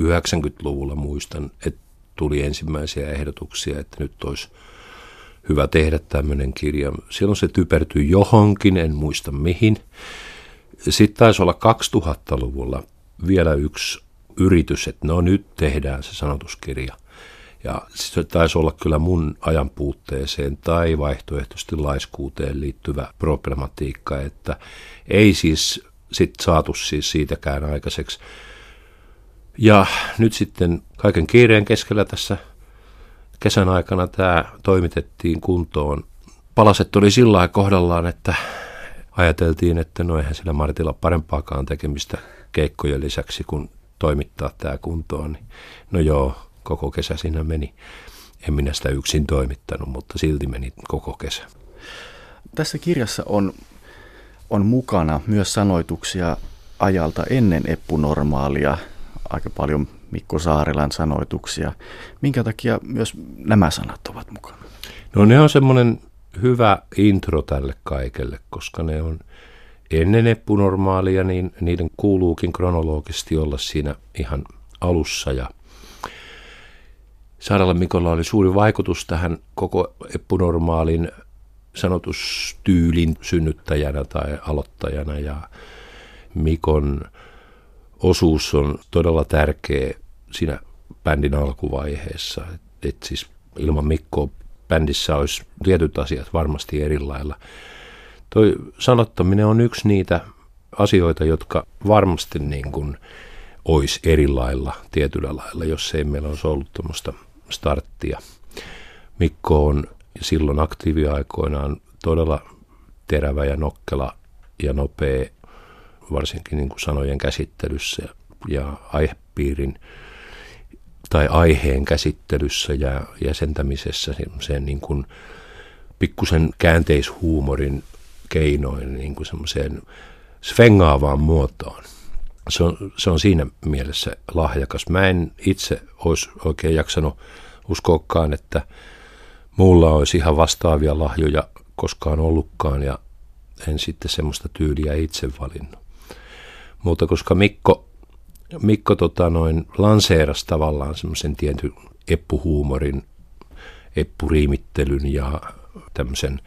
90-luvulla muistan, että tuli ensimmäisiä ehdotuksia, että nyt olisi hyvä tehdä tämmöinen kirja. Silloin se typertyi johonkin, en muista mihin. Sitten taisi olla 2000-luvulla vielä yksi yritys, että no nyt tehdään se sanotuskirja. Ja se taisi olla kyllä mun ajan puutteeseen tai vaihtoehtoisesti laiskuuteen liittyvä problematiikka, että ei siis sit saatu siis siitäkään aikaiseksi. Ja nyt sitten kaiken kiireen keskellä tässä kesän aikana tämä toimitettiin kuntoon. Palaset oli sillä kohdallaan, että ajateltiin, että no eihän sillä Martilla parempaakaan tekemistä keikkojen lisäksi, kun toimittaa tämä kuntoon. Niin no joo, koko kesä siinä meni. En minä sitä yksin toimittanut, mutta silti meni koko kesä. Tässä kirjassa on, on mukana myös sanoituksia ajalta ennen eppunormaalia, aika paljon Mikko Saarilan sanoituksia. Minkä takia myös nämä sanat ovat mukana? No ne on semmoinen hyvä intro tälle kaikelle, koska ne on ennen eppunormaalia, niin niiden kuuluukin kronologisesti olla siinä ihan alussa. Ja Saaralla Mikolla oli suuri vaikutus tähän koko eppunormaalin sanotustyylin synnyttäjänä tai aloittajana ja Mikon osuus on todella tärkeä siinä bändin alkuvaiheessa. Et, et siis ilman Mikkoa bändissä olisi tietyt asiat varmasti eri lailla. Toi sanottaminen on yksi niitä asioita, jotka varmasti niin kuin olisi eri lailla, tietyllä lailla, jos ei meillä olisi ollut tuommoista starttia. Mikko on silloin aktiiviaikoinaan todella terävä ja nokkela ja nopea, varsinkin niin kuin sanojen käsittelyssä ja aihepiirin tai aiheen käsittelyssä ja jäsentämisessä sen niin kuin pikkusen käänteishuumorin keinoin niin kuin semmoiseen svengaavaan muotoon. Se on, se on siinä mielessä lahjakas. Mä en itse olisi oikein jaksanut uskoakaan, että muulla olisi ihan vastaavia lahjoja koskaan ollutkaan ja en sitten semmoista tyyliä itse valinnut. Mutta koska Mikko, Mikko tota noin lanseerasi tavallaan semmoisen tietyn eppuhuumorin, eppuriimittelyn ja tämmöisen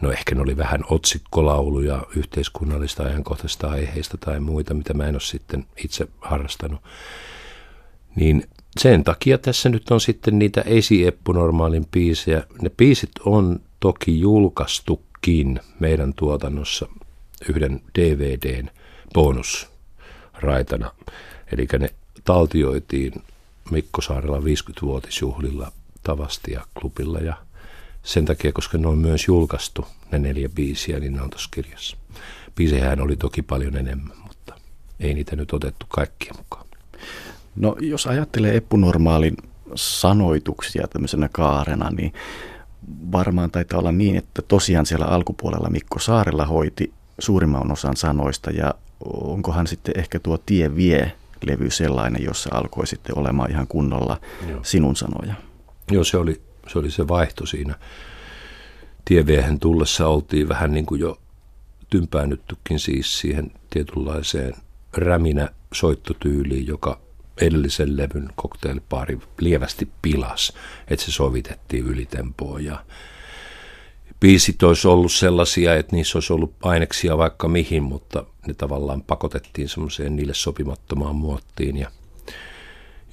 No ehkä ne oli vähän otsikkolauluja yhteiskunnallista ajankohtaisista aiheista tai muita, mitä mä en ole sitten itse harrastanut. Niin sen takia tässä nyt on sitten niitä esi-eppunormaalin biisejä. Ne biisit on toki julkaistukin meidän tuotannossa yhden DVDn bonusraitana. Eli ne taltioitiin Mikko Saarella 50-vuotisjuhlilla Tavasti ja klubilla ja sen takia, koska ne on myös julkaistu, ne neljä biisiä, niin ne on tuossa kirjassa. Biisejähän oli toki paljon enemmän, mutta ei niitä nyt otettu kaikkia mukaan. No jos ajattelee epunormaalin sanoituksia tämmöisenä kaarena, niin varmaan taitaa olla niin, että tosiaan siellä alkupuolella Mikko Saarella hoiti suurimman osan sanoista ja onkohan sitten ehkä tuo Tie vie levy sellainen, jossa alkoi sitten olemaan ihan kunnolla Joo. sinun sanoja. Joo, se oli se oli se vaihto siinä. Tieviehen tullessa oltiin vähän niin kuin jo tympäännyttykin siis siihen tietynlaiseen räminä soittotyyliin, joka edellisen levyn cocktailpaari lievästi pilas, että se sovitettiin ylitempoon ja biisit olisi ollut sellaisia, että niissä olisi ollut aineksia vaikka mihin, mutta ne tavallaan pakotettiin semmoiseen niille sopimattomaan muottiin. Ja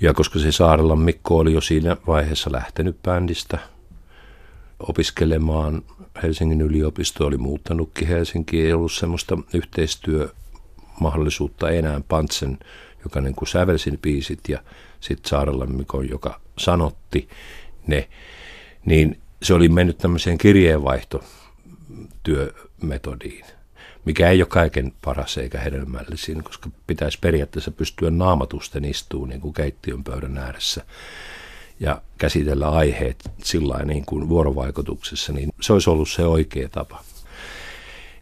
ja koska se Saarella Mikko oli jo siinä vaiheessa lähtenyt bändistä opiskelemaan, Helsingin yliopisto oli muuttanutkin Helsinkiin, ei ollut semmoista yhteistyömahdollisuutta enää. Pantsen, joka niin kuin sävelsi biisit ja sitten Saarella Mikko, joka sanotti ne, niin se oli mennyt tämmöiseen kirjeenvaihtotyömetodiin mikä ei ole kaiken paras eikä hedelmällisin, koska pitäisi periaatteessa pystyä naamatusten istuun niin kuin keittiön pöydän ääressä ja käsitellä aiheet sillä niin kuin vuorovaikutuksessa, niin se olisi ollut se oikea tapa.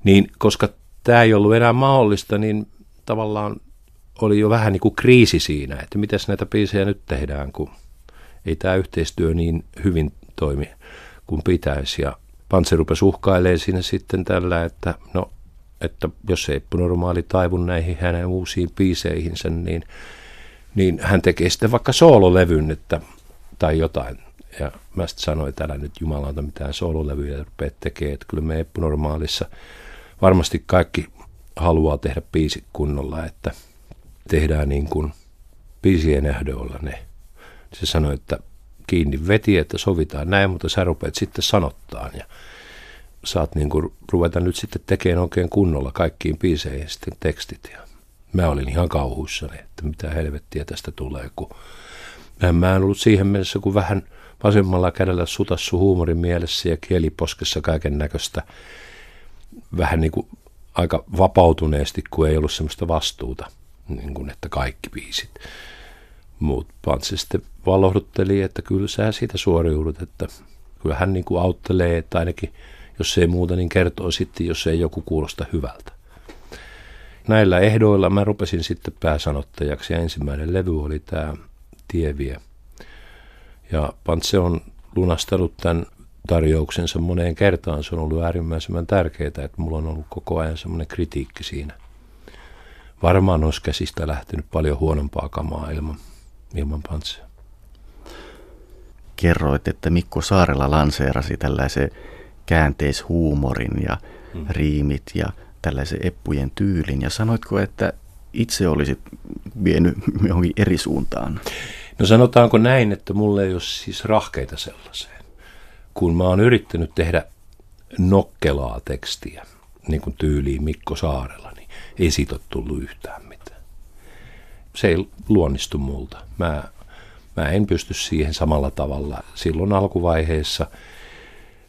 Niin koska tämä ei ollut enää mahdollista, niin tavallaan oli jo vähän niin kuin kriisi siinä, että miten näitä biisejä nyt tehdään, kun ei tämä yhteistyö niin hyvin toimi kuin pitäisi. Ja Pantse rupesi uhkailemaan siinä sitten tällä, että no että jos ei normaali taivu näihin hänen uusiin biiseihinsä, niin niin hän tekee sitten vaikka soololevyn että, tai jotain. Ja mä sitten sanoin, että älä nyt jumalauta mitään soololevyjä rupeat tekemään, että kyllä me Eppunormaalissa varmasti kaikki haluaa tehdä biisi kunnolla, että tehdään niin kuin biisien ehdoilla ne. Se sanoi, että kiinni veti, että sovitaan näin, mutta sä rupeat sitten sanottaan ja saat niin kuin ruveta nyt sitten tekemään oikein kunnolla kaikkiin biiseihin sitten tekstit. Ja mä olin ihan kauhuissani, että mitä helvettiä tästä tulee, kun mä en ollut siihen mielessä, kun vähän vasemmalla kädellä sutassu huumorin mielessä ja kieliposkessa kaiken näköistä vähän niin kuin aika vapautuneesti, kun ei ollut semmoista vastuuta, niin kuin että kaikki biisit. Mutta Pantsi sitten valohdutteli, että kyllä sä siitä suoriudut, että kyllä hän niin kuin auttelee, että ainakin jos ei muuta, niin kertoo sitten, jos ei joku kuulosta hyvältä. Näillä ehdoilla mä rupesin sitten pääsanottajaksi ja ensimmäinen levy oli tämä Tieviä. Ja Pantse on lunastanut tämän tarjouksensa moneen kertaan. Se on ollut äärimmäisen tärkeää, että mulla on ollut koko ajan semmoinen kritiikki siinä. Varmaan olisi käsistä lähtenyt paljon huonompaa kamaa ilman, ilman Pantsia. Kerroit, että Mikko Saarella lanseerasi tällaisen käänteishuumorin ja mm. riimit ja tällaisen eppujen tyylin. Ja sanoitko, että itse olisit vienyt johonkin eri suuntaan? No sanotaanko näin, että mulle ei ole siis rahkeita sellaiseen. Kun mä oon yrittänyt tehdä nokkelaa tekstiä, niin kuin tyyliin Mikko Saarella, niin ei siitä ole tullut yhtään. Se ei luonnistu multa. Mä, mä en pysty siihen samalla tavalla. Silloin alkuvaiheessa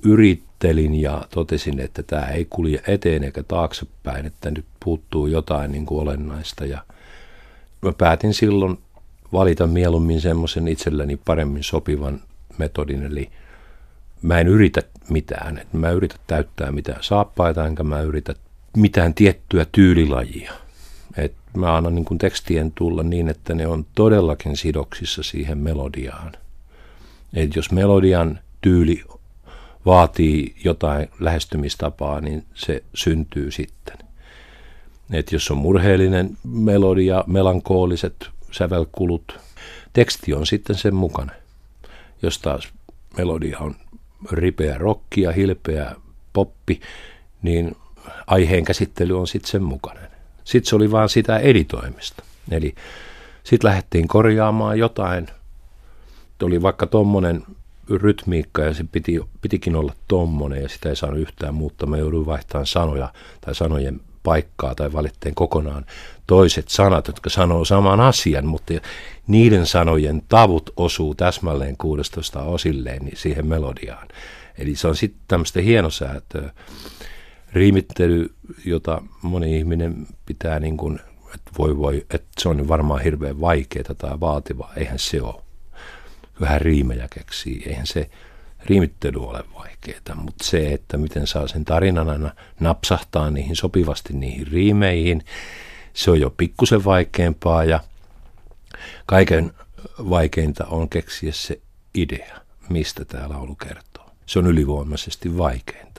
yrittelin ja totesin, että tämä ei kulje eteen eikä taaksepäin, että nyt puuttuu jotain niin kuin olennaista. Ja mä päätin silloin valita mieluummin semmoisen itselleni paremmin sopivan metodin, eli mä en yritä mitään, mä yritä täyttää mitään saappaita, enkä mä yritä mitään tiettyä tyylilajia. Mä annan niin tekstien tulla niin, että ne on todellakin sidoksissa siihen melodiaan. Et jos melodian tyyli vaatii jotain lähestymistapaa, niin se syntyy sitten. Et jos on murheellinen melodia, melankooliset sävelkulut. Teksti on sitten sen mukana. Jos taas melodia on ripeä rokki ja hilpeä poppi, niin aiheen käsittely on sitten sen mukainen. Sitten se oli vaan sitä editoimista. Eli sitten lähdettiin korjaamaan jotain. Oli vaikka tommonen rytmiikka ja se piti, pitikin olla tommonen ja sitä ei saanut yhtään muuttaa. Mä jouduin vaihtamaan sanoja tai sanojen paikkaa tai valitteen kokonaan toiset sanat, jotka sanoo saman asian, mutta niiden sanojen tavut osuu täsmälleen 16 osilleen niin siihen melodiaan. Eli se on sitten tämmöistä hienosäätöä. Riimittely, jota moni ihminen pitää niin kuin, että voi voi, että se on varmaan hirveän vaikeaa tai vaativaa. Eihän se ole. Vähän riimejä keksii. Eihän se riimittely ole vaikeaa, mutta se, että miten saa sen tarinan aina napsahtaa niihin sopivasti niihin riimeihin, se on jo pikkusen vaikeampaa ja kaiken vaikeinta on keksiä se idea, mistä tämä laulu kertoo. Se on ylivoimaisesti vaikeinta.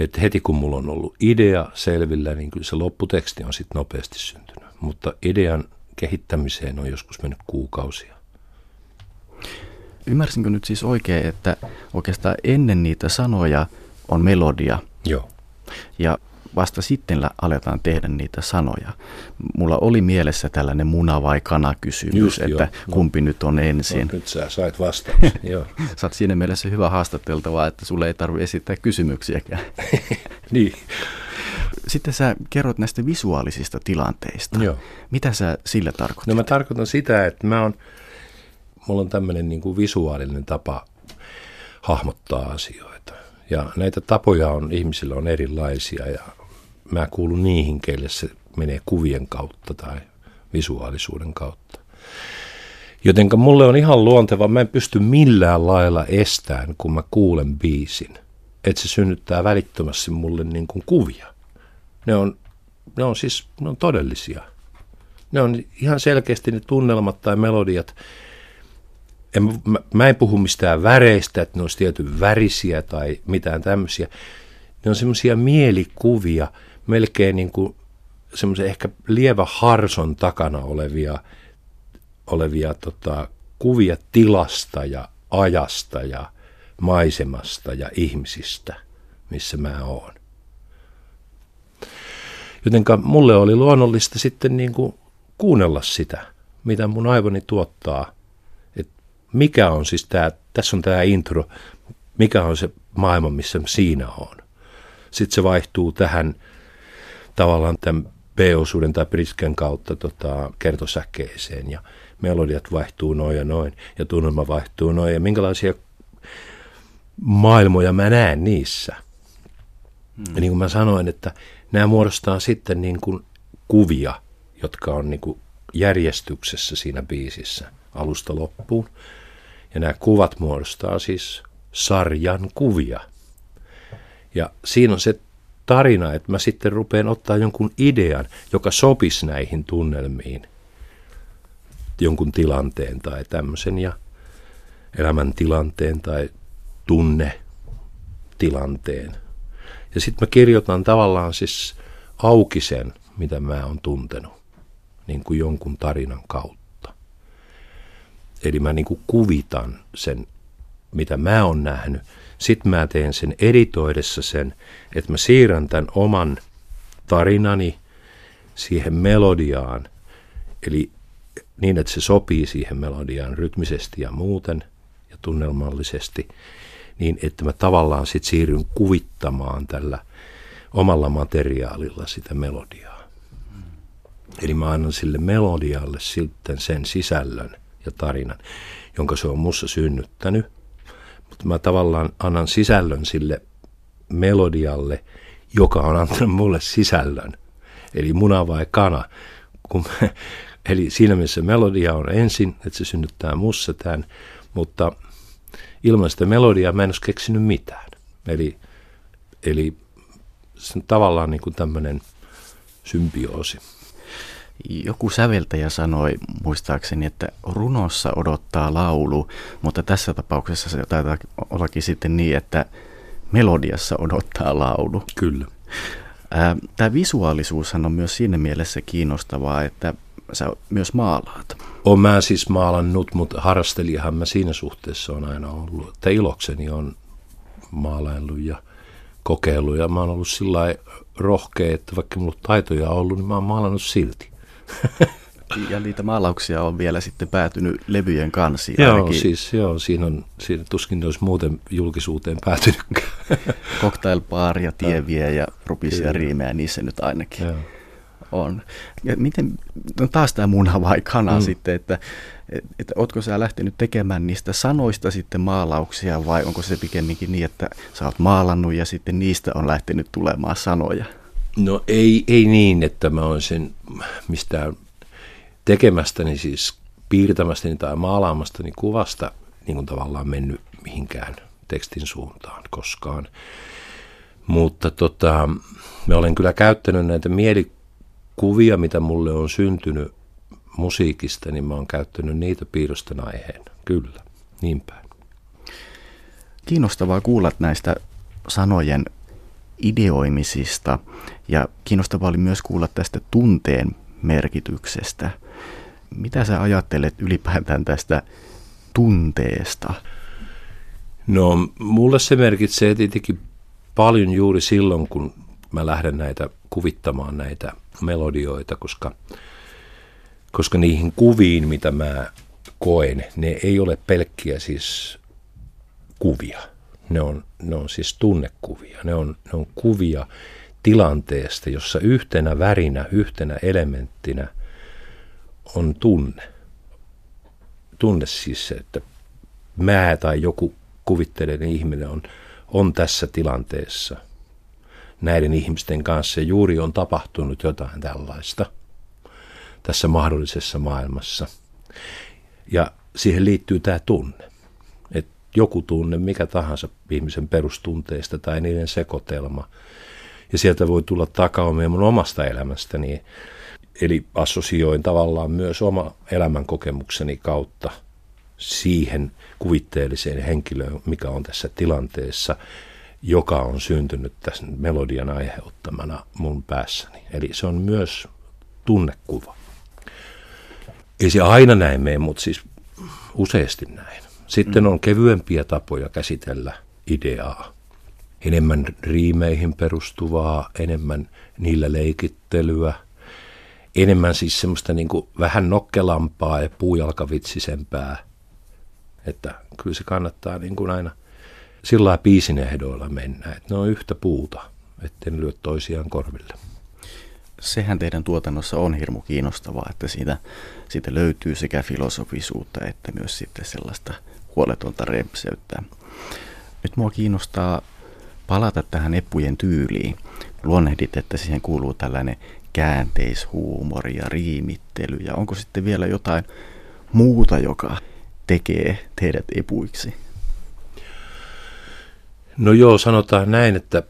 Et heti kun mulla on ollut idea selvillä, niin kyllä se lopputeksti on sitten nopeasti syntynyt. Mutta idean kehittämiseen on joskus mennyt kuukausia. Ymmärsinkö nyt siis oikein, että oikeastaan ennen niitä sanoja on melodia? Joo. Ja vasta sitten aletaan tehdä niitä sanoja. Mulla oli mielessä tällainen muna vai kana kysymys, Just, että joo. No. kumpi no. nyt on ensin. No, nyt sä sait vastauksen, joo. Sä oot siinä mielessä hyvä haastateltava, että sulle ei tarvitse esittää kysymyksiäkään. niin. Sitten sä kerrot näistä visuaalisista tilanteista. Joo. Mitä sä sillä tarkoitat? No mä tarkoitan sitä, että mä on, mulla on tämmöinen niin kuin visuaalinen tapa hahmottaa asioita. Ja näitä tapoja on, ihmisillä on erilaisia ja mä kuulun niihin, keille se menee kuvien kautta tai visuaalisuuden kautta. Jotenka mulle on ihan luonteva, mä en pysty millään lailla estämään, kun mä kuulen biisin, että se synnyttää välittömästi mulle niin kuin kuvia. Ne on, ne on siis ne on todellisia. Ne on ihan selkeästi ne tunnelmat tai melodiat. En, mä, mä en puhu mistään väreistä, että ne olisi tietyn värisiä tai mitään tämmöisiä. Ne on semmoisia mielikuvia – melkein niin kuin semmoisen ehkä lievä harson takana olevia olevia tota, kuvia tilasta ja ajasta ja maisemasta ja ihmisistä, missä mä oon. Jotenka mulle oli luonnollista sitten niin kuin kuunnella sitä, mitä mun aivoni tuottaa. että mikä on siis tämä, tässä on tämä intro, mikä on se maailma, missä siinä on. Sitten se vaihtuu tähän tavallaan tämän B-osuuden tai Prisken kautta tota, kertosäkeeseen ja melodiat vaihtuu noin ja noin ja tunnelma vaihtuu noin ja minkälaisia maailmoja mä näen niissä. Hmm. Ja niin kuin mä sanoin, että nämä muodostaa sitten niin kuin kuvia, jotka on niin kuin järjestyksessä siinä biisissä alusta loppuun. Ja nämä kuvat muodostaa siis sarjan kuvia. Ja siinä on se tarina, että mä sitten rupean ottaa jonkun idean, joka sopisi näihin tunnelmiin. Jonkun tilanteen tai tämmöisen ja elämäntilanteen tai tunne tilanteen. Ja sitten mä kirjoitan tavallaan siis auki sen, mitä mä oon tuntenut, niin kuin jonkun tarinan kautta. Eli mä niin kuin kuvitan sen, mitä mä oon nähnyt. Sitten mä teen sen editoidessa sen, että mä siirrän tämän oman tarinani siihen melodiaan, eli niin, että se sopii siihen melodiaan rytmisesti ja muuten ja tunnelmallisesti niin että mä tavallaan sit siirryn kuvittamaan tällä omalla materiaalilla sitä melodiaa. Eli mä annan sille melodialle sitten sen sisällön ja tarinan, jonka se on mussa synnyttänyt. Mutta mä tavallaan annan sisällön sille melodialle, joka on antanut mulle sisällön. Eli muna vai kana. Kun, eli siinä missä melodia on ensin, että se synnyttää mussa tämän, mutta ilman sitä melodiaa mä en olisi keksinyt mitään. Eli, eli se on tavallaan niin kuin tämmöinen symbioosi. Joku säveltäjä sanoi muistaakseni, että runossa odottaa laulu, mutta tässä tapauksessa se taitaa ollakin sitten niin, että melodiassa odottaa laulu. Kyllä. Tämä visuaalisuushan on myös siinä mielessä kiinnostavaa, että sä myös maalaat. Olen mä siis maalannut, mutta harrastelijahan mä siinä suhteessa on aina ollut. Että ilokseni on maalaillut ja kokeillut ja mä oon ollut sillä rohkea, että vaikka mulla taitoja on ollut, niin mä oon maalannut silti. Ja niitä maalauksia on vielä sitten päätynyt levyjen kansiin. Joo, ainakin. siis joo, siinä, on, siinä tuskin olisi muuten julkisuuteen päätynyt. Cocktail Bar ja Tievie ja Rupisia riimejä, niissä nyt ainakin. Joo on. Ja miten, no taas tämä muna vai kana mm. sitten, että, että, että ootko sä lähtenyt tekemään niistä sanoista sitten maalauksia vai onko se pikemminkin niin, että sä oot maalannut ja sitten niistä on lähtenyt tulemaan sanoja? No ei, ei niin, että mä oon sen mistään tekemästäni siis piirtämästäni tai maalaamastani kuvasta niin kuin tavallaan mennyt mihinkään tekstin suuntaan koskaan. Mutta tota, mä olen kyllä käyttänyt näitä mieli kuvia, mitä mulle on syntynyt musiikista, niin mä oon käyttänyt niitä piirrosten aiheen. Kyllä, niin päin. Kiinnostavaa kuulla näistä sanojen ideoimisista ja kiinnostavaa oli myös kuulla tästä tunteen merkityksestä. Mitä sä ajattelet ylipäätään tästä tunteesta? No, mulle se merkitsee tietenkin paljon juuri silloin, kun mä lähden näitä kuvittamaan näitä melodioita, koska, koska niihin kuviin, mitä mä koen, ne ei ole pelkkiä siis kuvia. Ne on, ne on siis tunnekuvia. Ne on, ne on kuvia tilanteesta, jossa yhtenä värinä, yhtenä elementtinä on tunne. Tunne siis se, että mä tai joku kuvitteellinen ihminen on, on tässä tilanteessa – näiden ihmisten kanssa. Ja juuri on tapahtunut jotain tällaista tässä mahdollisessa maailmassa. Ja siihen liittyy tämä tunne. Joku tunne, mikä tahansa ihmisen perustunteista tai niiden sekoitelma. Ja sieltä voi tulla takaumia mun omasta elämästäni. Eli assosioin tavallaan myös oma elämänkokemukseni kautta siihen kuvitteelliseen henkilöön, mikä on tässä tilanteessa – joka on syntynyt tässä melodian aiheuttamana mun päässäni. Eli se on myös tunnekuva. Ei se aina näin mene, mutta siis useasti näin. Sitten on kevyempiä tapoja käsitellä ideaa. Enemmän riimeihin perustuvaa, enemmän niillä leikittelyä, enemmän siis semmoista niin kuin vähän nokkelampaa ja puujalkavitsisempää. Että kyllä se kannattaa niin kuin aina sillä biisin ehdoilla mennä, että ne on yhtä puuta, ettei ne lyö toisiaan korville. Sehän teidän tuotannossa on hirmu kiinnostavaa, että siitä, siitä löytyy sekä filosofisuutta että myös sitten sellaista huoletonta repseyttä. Nyt mua kiinnostaa palata tähän eppujen tyyliin. Luonnehdit, että siihen kuuluu tällainen käänteishuumori ja riimittely. Ja onko sitten vielä jotain muuta, joka tekee teidät epuiksi? No joo, sanotaan näin, että,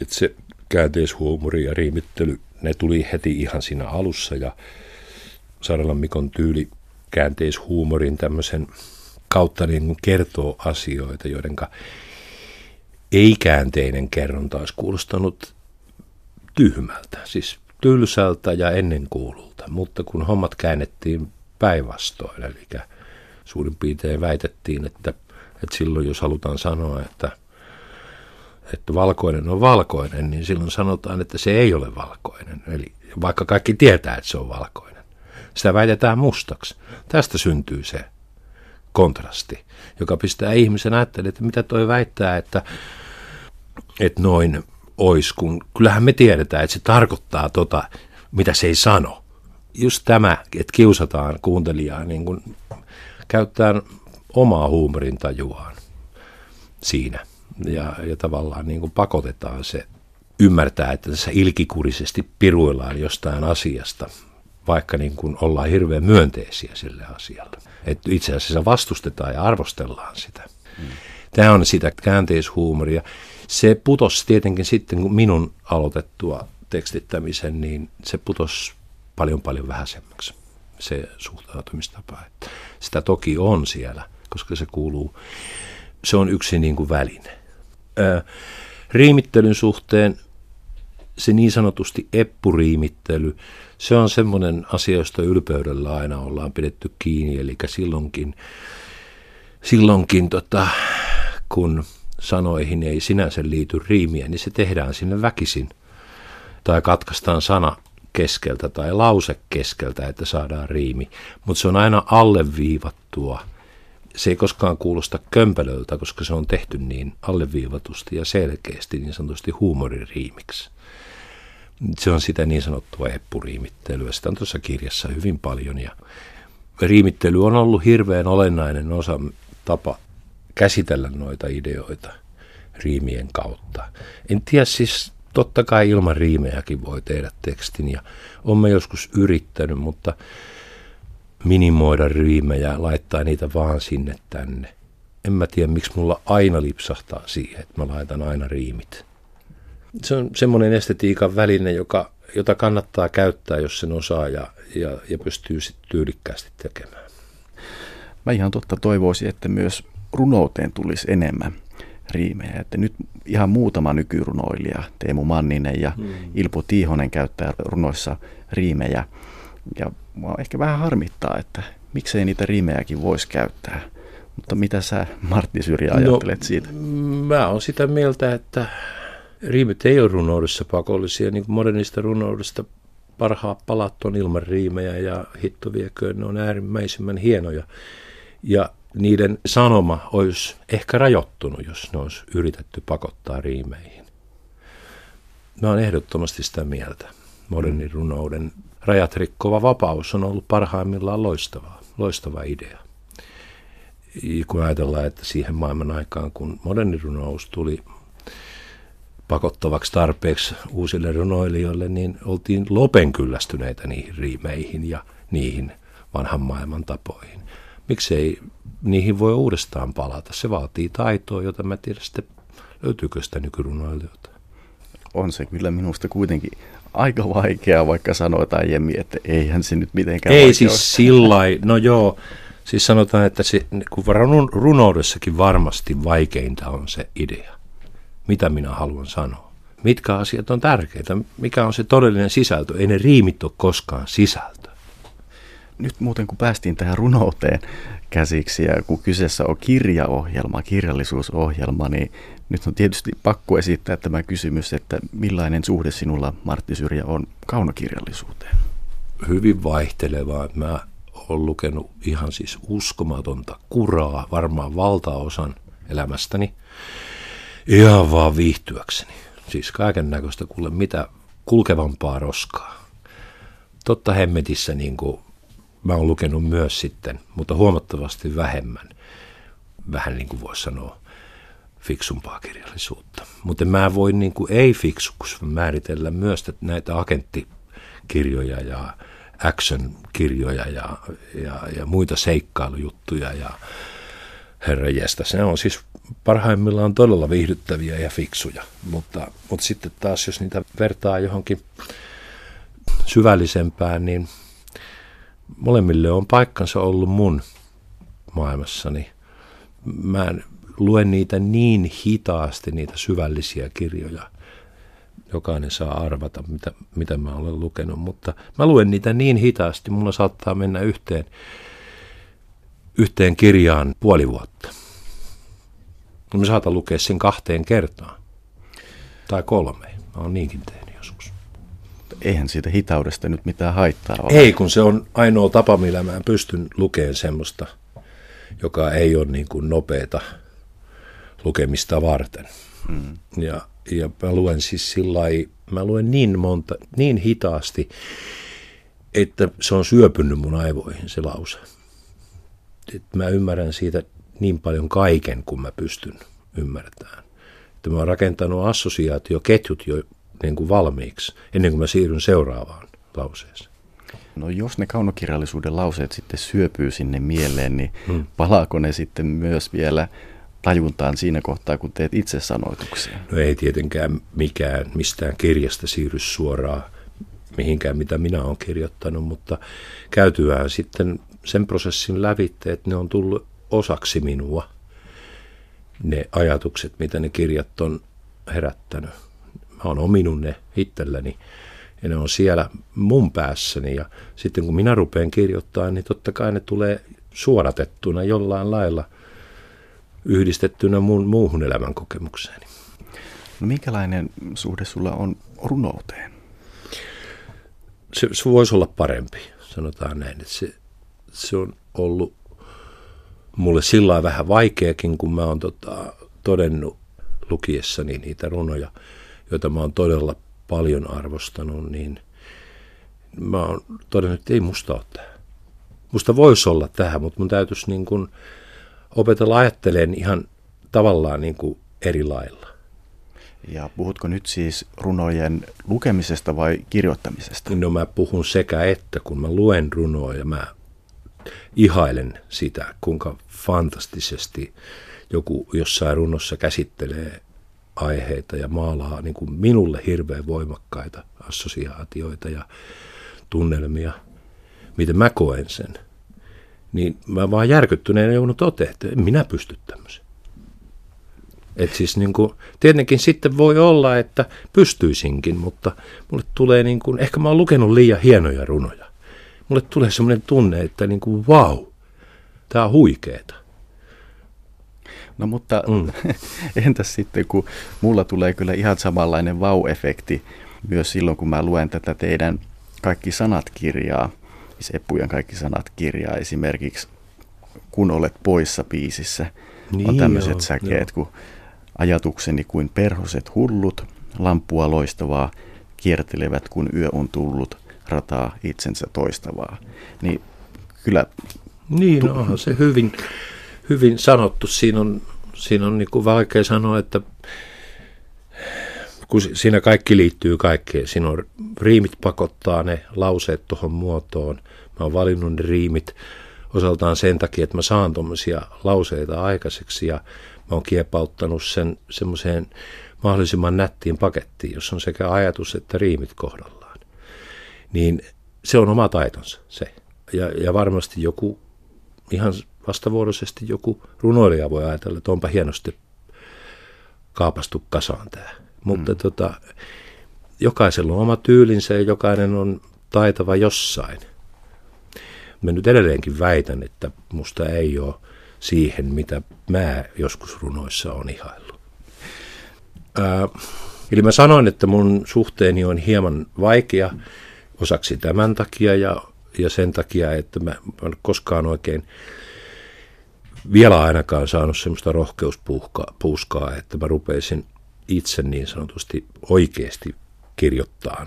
että se käänteishuumori ja riimittely, ne tuli heti ihan siinä alussa ja Saaralan Mikon tyyli käänteishuumorin tämmöisen kautta niin kertoo asioita, joiden ei-käänteinen kerronta olisi kuulostanut tyhmältä, siis tylsältä ja ennenkuululta. Mutta kun hommat käännettiin päinvastoin, eli suurin piirtein väitettiin, että, että silloin jos halutaan sanoa, että, että valkoinen on valkoinen, niin silloin sanotaan, että se ei ole valkoinen. Eli vaikka kaikki tietää, että se on valkoinen. Sitä väitetään mustaksi. Tästä syntyy se kontrasti, joka pistää ihmisen ajattelemaan, että mitä toi väittää, että, että noin ois, kun kyllähän me tiedetään, että se tarkoittaa tota, mitä se ei sano. Just tämä, että kiusataan kuuntelijaa, niin kuin käyttää omaa huumorin tajuaan siinä. Ja, ja tavallaan niin kuin pakotetaan se ymmärtää, että tässä ilkikurisesti piruillaan jostain asiasta, vaikka niin kuin ollaan hirveän myönteisiä sille asialle. Että itse asiassa vastustetaan ja arvostellaan sitä. Mm. Tämä on sitä käänteishuumoria. Se putosi tietenkin sitten, kun minun aloitettua tekstittämisen, niin se putosi paljon paljon vähäisemmäksi se suhtautumistapa. Että sitä toki on siellä, koska se kuuluu, se on yksi niin kuin väline. Ää, riimittelyn suhteen se niin sanotusti eppuriimittely, se on semmoinen asia, josta ylpeydellä aina ollaan pidetty kiinni, eli silloinkin, silloinkin tota, kun sanoihin ei sinänsä liity riimiä, niin se tehdään sinne väkisin. Tai katkaistaan sana keskeltä tai lause keskeltä, että saadaan riimi. Mutta se on aina alleviivattua. Se ei koskaan kuulosta kömpelöltä, koska se on tehty niin alleviivatusti ja selkeästi, niin sanotusti huumoririimiksi. Se on sitä niin sanottua eppuriimittelyä. Sitä on tuossa kirjassa hyvin paljon ja riimittely on ollut hirveän olennainen osa tapa käsitellä noita ideoita riimien kautta. En tiedä siis, totta kai ilman riimejäkin voi tehdä tekstin ja olen joskus yrittänyt, mutta minimoida riimejä, laittaa niitä vaan sinne tänne. En mä tiedä, miksi mulla aina lipsahtaa siihen, että mä laitan aina riimit. Se on semmoinen estetiikan väline, joka, jota kannattaa käyttää, jos sen osaa ja, ja, ja pystyy sitten tyylikkäästi tekemään. Mä ihan totta toivoisin, että myös runouteen tulisi enemmän riimejä. Että nyt ihan muutama nykyrunoilija, Teemu Manninen ja hmm. Ilpo Tiihonen käyttää runoissa riimejä. Ja mua ehkä vähän harmittaa, että miksei niitä riimejäkin voisi käyttää. Mutta mitä sä, Martti Syrjä, no, ajattelet no, siitä? Mä oon sitä mieltä, että riimit ei ole runoudessa pakollisia. Niin kuin modernista runoudesta parhaat palat on ilman riimejä ja hitto vieköön, ne on äärimmäisemmän hienoja. Ja niiden sanoma olisi ehkä rajoittunut, jos ne olisi yritetty pakottaa riimeihin. Mä olen ehdottomasti sitä mieltä. Modernin runouden rajat rikkova vapaus on ollut parhaimmillaan loistava, loistava idea. Kun ajatellaan, että siihen maailman aikaan, kun moderni runous tuli pakottavaksi tarpeeksi uusille runoilijoille, niin oltiin lopen kyllästyneitä niihin riimeihin ja niihin vanhan maailman tapoihin. Miksei niihin voi uudestaan palata. Se vaatii taitoa, jota mä tiedän sitten löytyykö sitä nykyrunoilijoita. On se kyllä minusta kuitenkin aika vaikeaa, vaikka sanotaan aiemmin, että eihän se nyt mitenkään Ei siis sillä no joo, siis sanotaan, että se, kun runoudessakin varmasti vaikeinta on se idea. Mitä minä haluan sanoa? Mitkä asiat on tärkeitä? Mikä on se todellinen sisältö? Ei ne riimit ole koskaan sisältö. Nyt muuten kun päästiin tähän runouteen käsiksi ja kun kyseessä on kirjaohjelma, kirjallisuusohjelma, niin nyt on tietysti pakko esittää tämä kysymys, että millainen suhde sinulla Martti Syrjä on kaunokirjallisuuteen? Hyvin vaihtelevaa. Mä oon lukenut ihan siis uskomatonta kuraa, varmaan valtaosan elämästäni, ihan vaan viihtyäkseni. Siis kaiken näköistä kuule mitä kulkevampaa roskaa. Totta hemmetissä niin kuin mä oon lukenut myös sitten, mutta huomattavasti vähemmän. Vähän niin kuin voisi sanoa fiksumpaa kirjallisuutta. Mutta mä voin niin kuin ei-fiksuksi määritellä myös näitä agenttikirjoja ja action-kirjoja ja, ja, ja muita seikkailujuttuja ja herranjestä. Se on siis parhaimmillaan todella viihdyttäviä ja fiksuja, mutta, mutta sitten taas jos niitä vertaa johonkin syvällisempään, niin molemmille on paikkansa ollut mun maailmassani. Mä en luen niitä niin hitaasti, niitä syvällisiä kirjoja. Jokainen saa arvata, mitä, mitä mä olen lukenut, mutta mä luen niitä niin hitaasti, mulla saattaa mennä yhteen, yhteen kirjaan puoli vuotta. Mä saatan lukea sen kahteen kertaan. Tai kolme. Mä oon niinkin tehnyt joskus. Eihän siitä hitaudesta nyt mitään haittaa ole. Ei, kun se on ainoa tapa, millä mä pystyn lukemaan semmoista, joka ei ole niin kuin nopeata lukemista varten. Mm. Ja, ja mä luen siis sillä mä luen niin monta, niin hitaasti, että se on syöpynyt mun aivoihin se lause. Et mä ymmärrän siitä niin paljon kaiken, kun mä pystyn ymmärtämään. Että mä oon rakentanut assosiaatioketjut jo niin kuin valmiiksi, ennen kuin mä siirryn seuraavaan lauseeseen. No jos ne kaunokirjallisuuden lauseet sitten syöpyy sinne mieleen, niin hmm. palaako ne sitten myös vielä tajuntaan siinä kohtaa, kun teet itse sanoituksia? No ei tietenkään mikään mistään kirjasta siirry suoraan mihinkään, mitä minä olen kirjoittanut, mutta käytyään sitten sen prosessin lävitte, että ne on tullut osaksi minua, ne ajatukset, mitä ne kirjat on herättänyt. Mä oon ominut ne itselläni ja ne on siellä mun päässäni ja sitten kun minä rupean kirjoittamaan, niin totta kai ne tulee suoratettuna jollain lailla yhdistettynä mun muuhun elämän kokemukseeni. No minkälainen suhde sulla on runouteen? Se, se voisi olla parempi, sanotaan näin. Että se, se on ollut mulle sillä vähän vaikeakin, kun mä oon tota, todennut lukiessani niitä runoja, joita mä oon todella paljon arvostanut, niin mä oon todennut, että ei musta ole tähän. Musta voisi olla tähän, mutta mun täytyisi niin kuin opetella ajattelemaan ihan tavallaan niin kuin eri lailla. Ja puhutko nyt siis runojen lukemisesta vai kirjoittamisesta? No mä puhun sekä että, kun mä luen runoa ja mä ihailen sitä, kuinka fantastisesti joku jossain runossa käsittelee aiheita ja maalaa niin kuin minulle hirveän voimakkaita assosiaatioita ja tunnelmia, miten mä koen sen. Niin mä vaan järkyttyneen joudun toteamaan, että en minä pysty tämmöiseen. Et siis niin kuin, tietenkin sitten voi olla, että pystyisinkin, mutta mulle tulee niin kuin, ehkä mä oon lukenut liian hienoja runoja mulle tulee semmoinen tunne, että niin kuin vau, tämä on huikeeta. No mutta mm. entäs sitten, kun mulla tulee kyllä ihan samanlainen vau-efekti myös silloin, kun mä luen tätä teidän kaikki sanat kirjaa, siis kaikki sanat kirjaa esimerkiksi Kun olet poissa biisissä, niin on tämmöiset joo, säkeet, joo. kun ajatukseni kuin perhoset hullut, lampua loistavaa, kiertelevät kun yö on tullut, rataa itsensä toistavaa. Niin kyllä... Niin, onhan se hyvin, hyvin sanottu. Siinä on, siinä on niin kuin vaikea sanoa, että kun siinä kaikki liittyy kaikkeen. Siinä on riimit pakottaa ne lauseet tuohon muotoon. Mä oon valinnut ne riimit osaltaan sen takia, että mä saan tuommoisia lauseita aikaiseksi ja mä oon kiepauttanut sen semmoiseen mahdollisimman nättiin pakettiin, jossa on sekä ajatus että riimit kohdalla niin se on oma taitonsa se. Ja, ja varmasti joku ihan vastavuoroisesti joku runoilija voi ajatella, että onpa hienosti kaapastu kasaan tämä. Mutta mm. tota, jokaisella on oma tyylinsä ja jokainen on taitava jossain. Mä nyt edelleenkin väitän, että musta ei ole siihen, mitä mä joskus runoissa on ihaillut. Ää, eli mä sanoin, että mun suhteeni on hieman vaikea osaksi tämän takia ja, ja sen takia, että mä, mä en koskaan oikein vielä ainakaan saanut semmoista rohkeuspuuskaa, että mä rupeisin itse niin sanotusti oikeasti kirjoittaa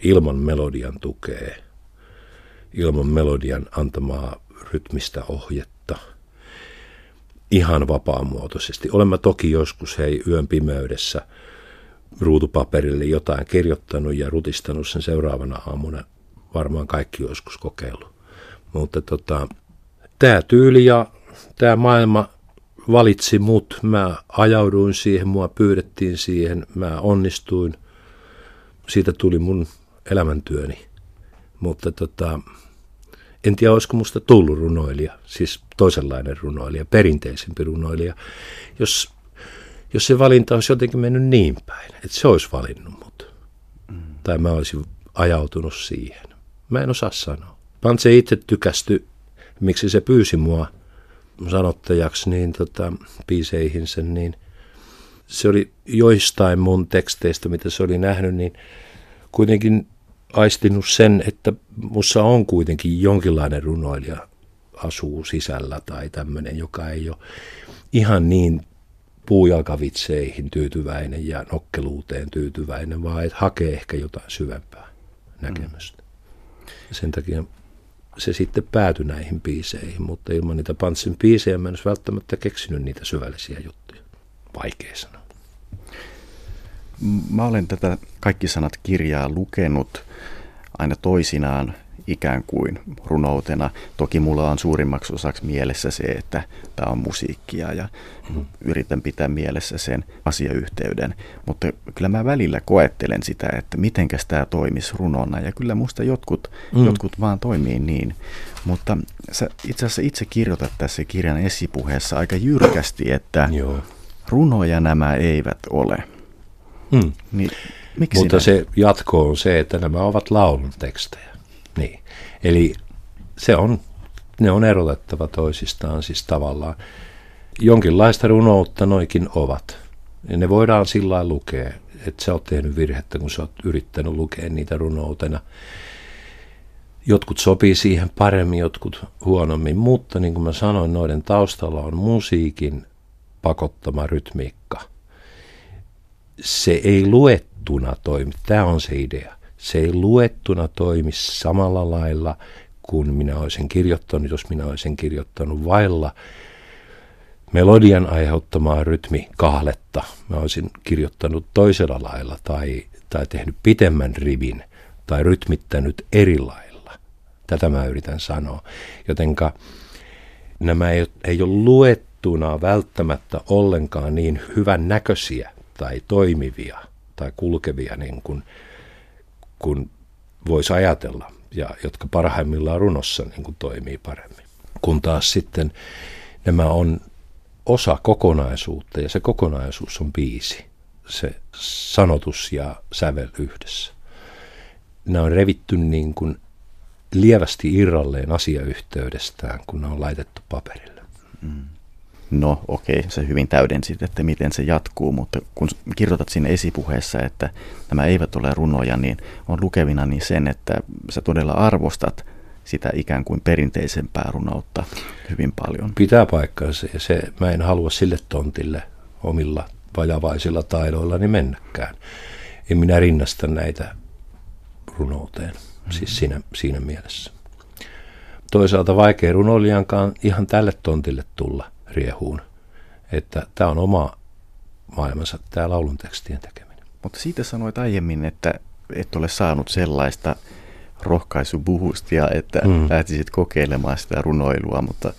ilman melodian tukea, ilman melodian antamaa rytmistä ohjetta, ihan vapaamuotoisesti. Olemme toki joskus hei yön pimeydessä ruutupaperille jotain kirjoittanut ja rutistanut sen seuraavana aamuna. Varmaan kaikki joskus kokeillut. Mutta tota, tämä tyyli ja tämä maailma valitsi mut, mä ajauduin siihen, mua pyydettiin siihen, mä onnistuin. Siitä tuli mun elämäntyöni. Mutta tota, en tiedä, olisiko musta tullut runoilija, siis toisenlainen runoilija, perinteisempi runoilija, jos, jos se valinta olisi jotenkin mennyt niin päin, että se olisi valinnut mut. Mm. Tai mä olisin ajautunut siihen. Mä en osaa sanoa. Pantse itse tykästy, miksi se pyysi mua – sanottajaksi niin tota, biiseihinsä, niin se oli joistain mun teksteistä, mitä se oli nähnyt, niin kuitenkin aistinut sen, että mussa on kuitenkin jonkinlainen runoilija asuu sisällä tai tämmöinen, joka ei ole ihan niin puujalkavitseihin tyytyväinen ja nokkeluuteen tyytyväinen, vaan että hakee ehkä jotain syvempää näkemystä. Ja sen takia se sitten päätyi näihin biiseihin, mutta ilman niitä Pantsin biisejä mä en olisi välttämättä keksinyt niitä syvällisiä juttuja. Vaikea sanoa. Mä olen tätä Kaikki sanat kirjaa lukenut aina toisinaan ikään kuin runoutena. Toki mulla on suurimmaksi osaksi mielessä se, että tämä on musiikkia ja mm. yritän pitää mielessä sen asiayhteyden. Mutta kyllä mä välillä koettelen sitä, että mitenkäs tämä toimisi runona ja kyllä musta jotkut, mm. jotkut vaan toimii niin. Mutta sä itse asiassa itse kirjoitat tässä kirjan esipuheessa aika jyrkästi, että Joo. runoja nämä eivät ole. Mm. Niin, miksi Mutta näin? se jatko on se, että nämä ovat laulun tekstejä. Niin. Eli se on, ne on erotettava toisistaan siis tavallaan. Jonkinlaista runoutta noikin ovat. Ja ne voidaan sillä lukea, että sä oot tehnyt virhettä, kun sä oot yrittänyt lukea niitä runoutena. Jotkut sopii siihen paremmin, jotkut huonommin, mutta niin kuin mä sanoin, noiden taustalla on musiikin pakottama rytmiikka. Se ei luettuna toimi, tämä on se idea. Se ei luettuna toimi samalla lailla kuin minä olisin kirjoittanut, jos minä olisin kirjoittanut vailla melodian aiheuttamaa rytmi kahletta. Mä olisin kirjoittanut toisella lailla tai, tai tehnyt pitemmän rivin tai rytmittänyt eri lailla. Tätä mä yritän sanoa. Jotenka nämä ei, ei ole luettuna välttämättä ollenkaan niin hyvän näköisiä tai toimivia tai kulkevia niin kuin kuin voisi ajatella ja jotka parhaimmillaan runossa niin kuin toimii paremmin. Kun taas sitten nämä on osa kokonaisuutta ja se kokonaisuus on biisi, se sanotus ja sävel yhdessä. Nämä on revitty niin kuin lievästi irralleen asiayhteydestään, kun ne on laitettu paperille. Mm. No okei, okay, se hyvin täydensit, että miten se jatkuu, mutta kun kirjoitat sinne esipuheessa, että nämä eivät ole runoja, niin on lukevina niin sen, että sä todella arvostat sitä ikään kuin perinteisempää runoutta hyvin paljon. Pitää paikkaansa ja se, mä en halua sille tontille omilla vajavaisilla taidoillani mennäkään. En minä rinnasta näitä runouteen, mm-hmm. siis siinä, siinä mielessä. Toisaalta vaikea runoilijankaan ihan tälle tontille tulla riehuun. Että tämä on oma maailmansa, tämä laulun tekstien tekeminen. Mutta siitä sanoit aiemmin, että et ole saanut sellaista rohkaisubuhustia, että mm. lähtisit kokeilemaan sitä runoilua, mutta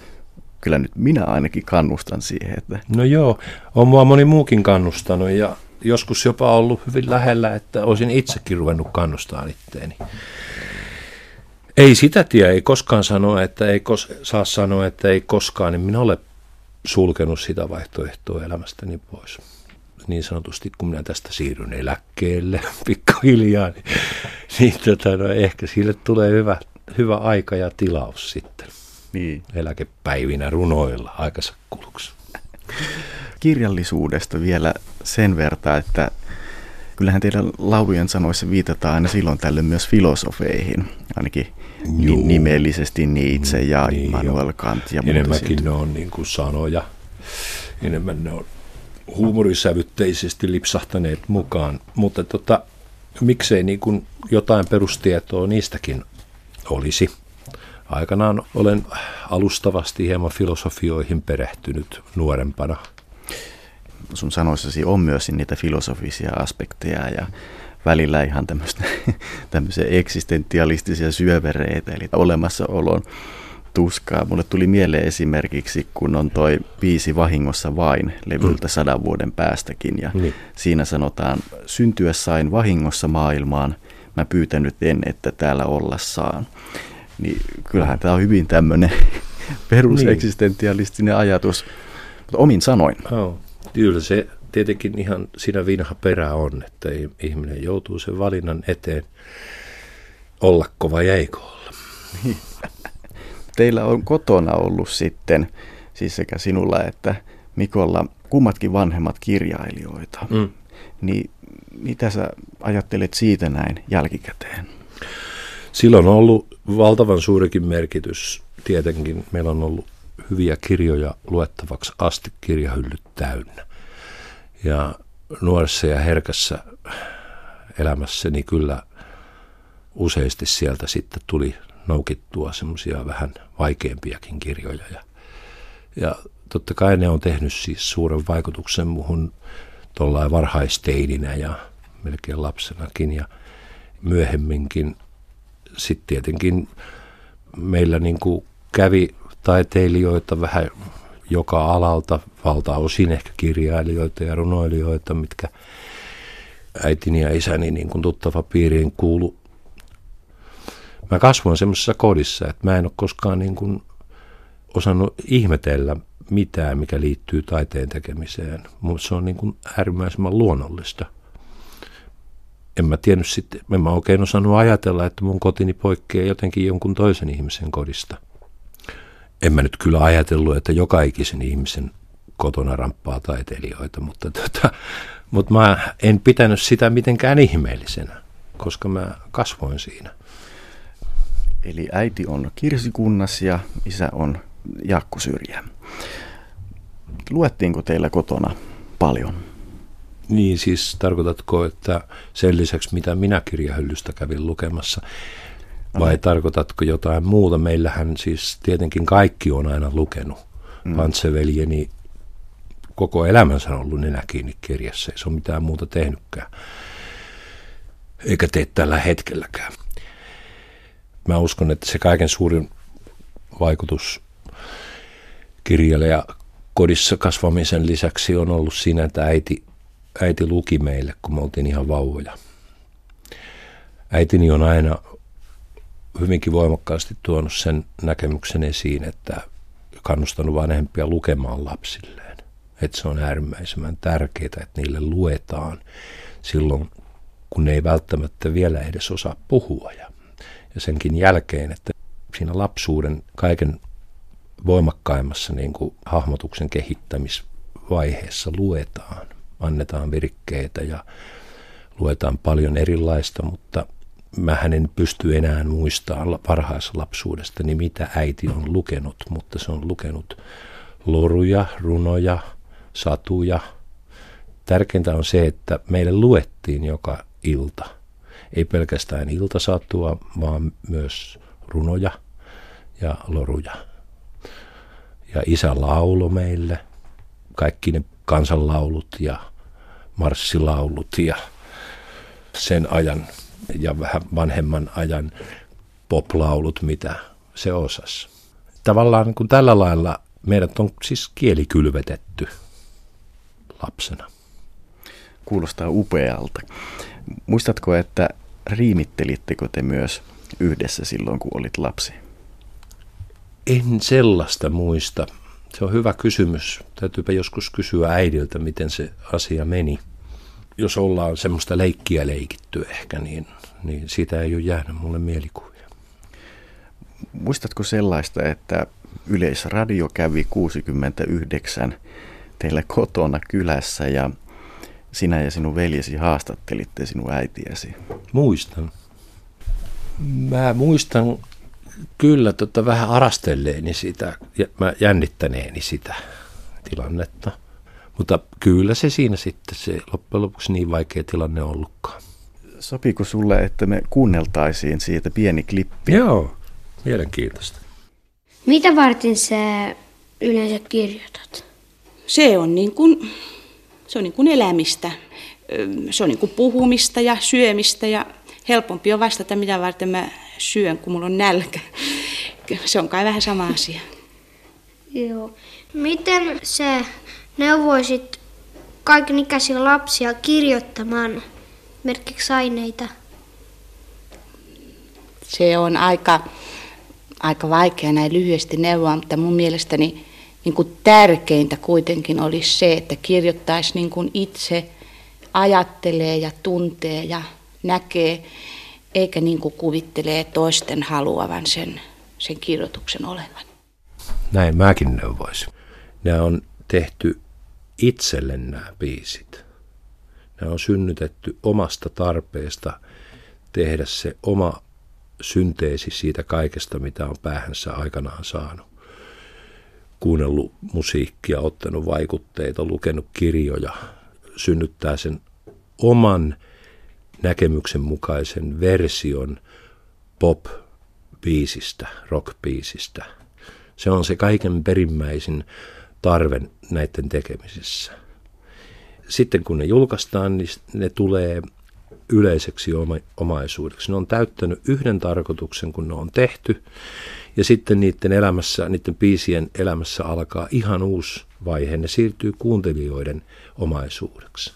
kyllä nyt minä ainakin kannustan siihen. Että... No joo, on mua moni muukin kannustanut ja joskus jopa ollut hyvin lähellä, että olisin itsekin ruvennut kannustaa itteeni. Ei sitä tiedä, ei koskaan sanoa, että ei kos- saa sanoa, että ei koskaan, niin minä olen sulkenut sitä vaihtoehtoa elämästäni pois. Niin sanotusti, kun minä tästä siirryn eläkkeelle pikkuhiljaa, niin, niin tota, no, ehkä sille tulee hyvä hyvä aika ja tilaus sitten. Niin. Eläkepäivinä runoilla aikansa kuluksi. Kirjallisuudesta vielä sen verran, että kyllähän teidän laulujen sanoissa viitataan aina silloin tällöin myös filosofeihin, ainakin Juu. nimellisesti Nietzsche ja niin, Immanuel Kant ja Enemmänkin ne on niin kuin sanoja, enemmän ne on huumorisävytteisesti lipsahtaneet mukaan, mutta tota, miksei niin kuin jotain perustietoa niistäkin olisi. Aikanaan olen alustavasti hieman filosofioihin perehtynyt nuorempana. Sun sanoissasi on myös niitä filosofisia aspekteja ja välillä ihan tämmöisiä eksistentialistisia syövereitä, eli olemassaolon tuskaa. Mulle tuli mieleen esimerkiksi, kun on toi viisi vahingossa vain levyltä mm. sadan vuoden päästäkin. Ja niin. siinä sanotaan, syntyä sain vahingossa maailmaan, mä pyytänyt en, että täällä olla saan. Niin kyllähän tämä on hyvin tämmöinen peruseksistentialistinen ajatus, mutta omin sanoin. Oh. Kyllä se tietenkin ihan siinä vinha perä on, että ihminen joutuu sen valinnan eteen, ollako vai eikö olla. Niin teillä on kotona ollut sitten, siis sekä sinulla että Mikolla, kummatkin vanhemmat kirjailijoita. Mm. Niin mitä sä ajattelet siitä näin jälkikäteen? Silloin on ollut valtavan suurikin merkitys. Tietenkin meillä on ollut hyviä kirjoja luettavaksi asti kirjahyllyt täynnä. Ja nuoressa ja herkässä elämässäni kyllä useasti sieltä sitten tuli noukittua semmoisia vähän vaikeampiakin kirjoja. Ja, ja totta kai ne on tehnyt siis suuren vaikutuksen muhun tuollain varhaisteininä ja melkein lapsenakin ja myöhemminkin. Sitten tietenkin meillä niin kuin kävi taiteilijoita vähän joka alalta, valtaosin ehkä kirjailijoita ja runoilijoita, mitkä äitini ja isäni niin kuin tuttava piiriin kuulu mä kasvoin semmoisessa kodissa, että mä en ole koskaan niin kuin osannut ihmetellä mitään, mikä liittyy taiteen tekemiseen, mutta se on niin kuin äärimmäisen luonnollista. En mä tiennyt sitten, en mä oikein osannut ajatella, että mun kotini poikkeaa jotenkin jonkun toisen ihmisen kodista. En mä nyt kyllä ajatellut, että joka ikisen ihmisen kotona ramppaa taiteilijoita, mutta, tota, mutta mä en pitänyt sitä mitenkään ihmeellisenä, koska mä kasvoin siinä. Eli äiti on Kirsikunnas ja isä on Jaakko Syrjä. Luettiinko teillä kotona paljon? Niin, siis tarkoitatko, että sen lisäksi mitä minä kirjahyllystä kävin lukemassa, vai no. tarkoitatko jotain muuta? Meillähän siis tietenkin kaikki on aina lukenut. Mm. Pantseveljeni koko elämänsä on ollut nenä kiinni kirjassa, ei se ole mitään muuta tehnytkään. Eikä tee tällä hetkelläkään mä uskon, että se kaiken suurin vaikutus kirjalle ja kodissa kasvamisen lisäksi on ollut siinä, että äiti, äiti luki meille, kun me oltiin ihan vauvoja. Äitini on aina hyvinkin voimakkaasti tuonut sen näkemyksen esiin, että kannustanut vanhempia lukemaan lapsilleen. Että se on äärimmäisen tärkeää, että niille luetaan silloin, kun ne ei välttämättä vielä edes osaa puhua. Ja ja senkin jälkeen, että siinä lapsuuden kaiken voimakkaimmassa niin kuin hahmotuksen kehittämisvaiheessa luetaan, annetaan virkkeitä ja luetaan paljon erilaista, mutta mä en pysty enää muistamaan varhaislapsuudesta, niin mitä äiti on lukenut, mutta se on lukenut loruja, runoja, satuja. Tärkeintä on se, että meille luettiin joka ilta – ei pelkästään iltasatua, vaan myös runoja ja loruja. Ja isä laulo meille kaikki ne kansanlaulut ja marssilaulut ja sen ajan ja vähän vanhemman ajan poplaulut, mitä se osasi. Tavallaan kun tällä lailla meidät on siis kieli kylvetetty lapsena. Kuulostaa upealta. Muistatko, että riimittelittekö te myös yhdessä silloin, kun olit lapsi? En sellaista muista. Se on hyvä kysymys. Täytyypä joskus kysyä äidiltä, miten se asia meni. Jos ollaan semmoista leikkiä leikitty ehkä, niin, niin siitä ei ole jäänyt mulle mielikuvia. Muistatko sellaista, että Yleisradio kävi 69 teillä kotona kylässä ja sinä ja sinun veljesi haastattelitte sinun äitiäsi? Muistan. Mä muistan kyllä tota vähän arastelleeni sitä, mä jännittäneeni sitä tilannetta. Mutta kyllä se siinä sitten, se loppujen lopuksi niin vaikea tilanne on ollutkaan. Sopiiko sulle, että me kuunneltaisiin siitä pieni klippi? Joo, mielenkiintoista. Mitä varten sä yleensä kirjoitat? Se on niin kuin, se on niin kuin elämistä. Se on niin kuin puhumista ja syömistä ja helpompi on vastata, mitä varten mä syön, kun mulla on nälkä. Se on kai vähän sama asia. Joo. Miten sä neuvoisit kaikenikäisiä lapsia kirjoittamaan merkiksi aineita? Se on aika, aika vaikea näin lyhyesti neuvoa, mutta mun mielestäni niin kuin tärkeintä kuitenkin olisi se, että kirjoittaisi niin kuin itse ajattelee ja tuntee ja näkee, eikä niin kuin kuvittelee toisten haluavan sen, sen kirjoituksen olevan. Näin mäkin neuvoisin. Nämä on tehty itselle nämä biisit. Nämä on synnytetty omasta tarpeesta tehdä se oma synteesi siitä kaikesta, mitä on päähänsä aikanaan saanut. Kuunnellut musiikkia, ottanut vaikutteita, lukenut kirjoja, synnyttää sen oman näkemyksen mukaisen version pop-biisistä, rock-biisistä. Se on se kaiken perimmäisin tarve näiden tekemisessä. Sitten kun ne julkaistaan, niin ne tulee yleiseksi oma, omaisuudeksi. Ne on täyttänyt yhden tarkoituksen, kun ne on tehty, ja sitten niiden elämässä, niiden biisien elämässä alkaa ihan uusi vaihe. Ne siirtyy kuuntelijoiden omaisuudeksi.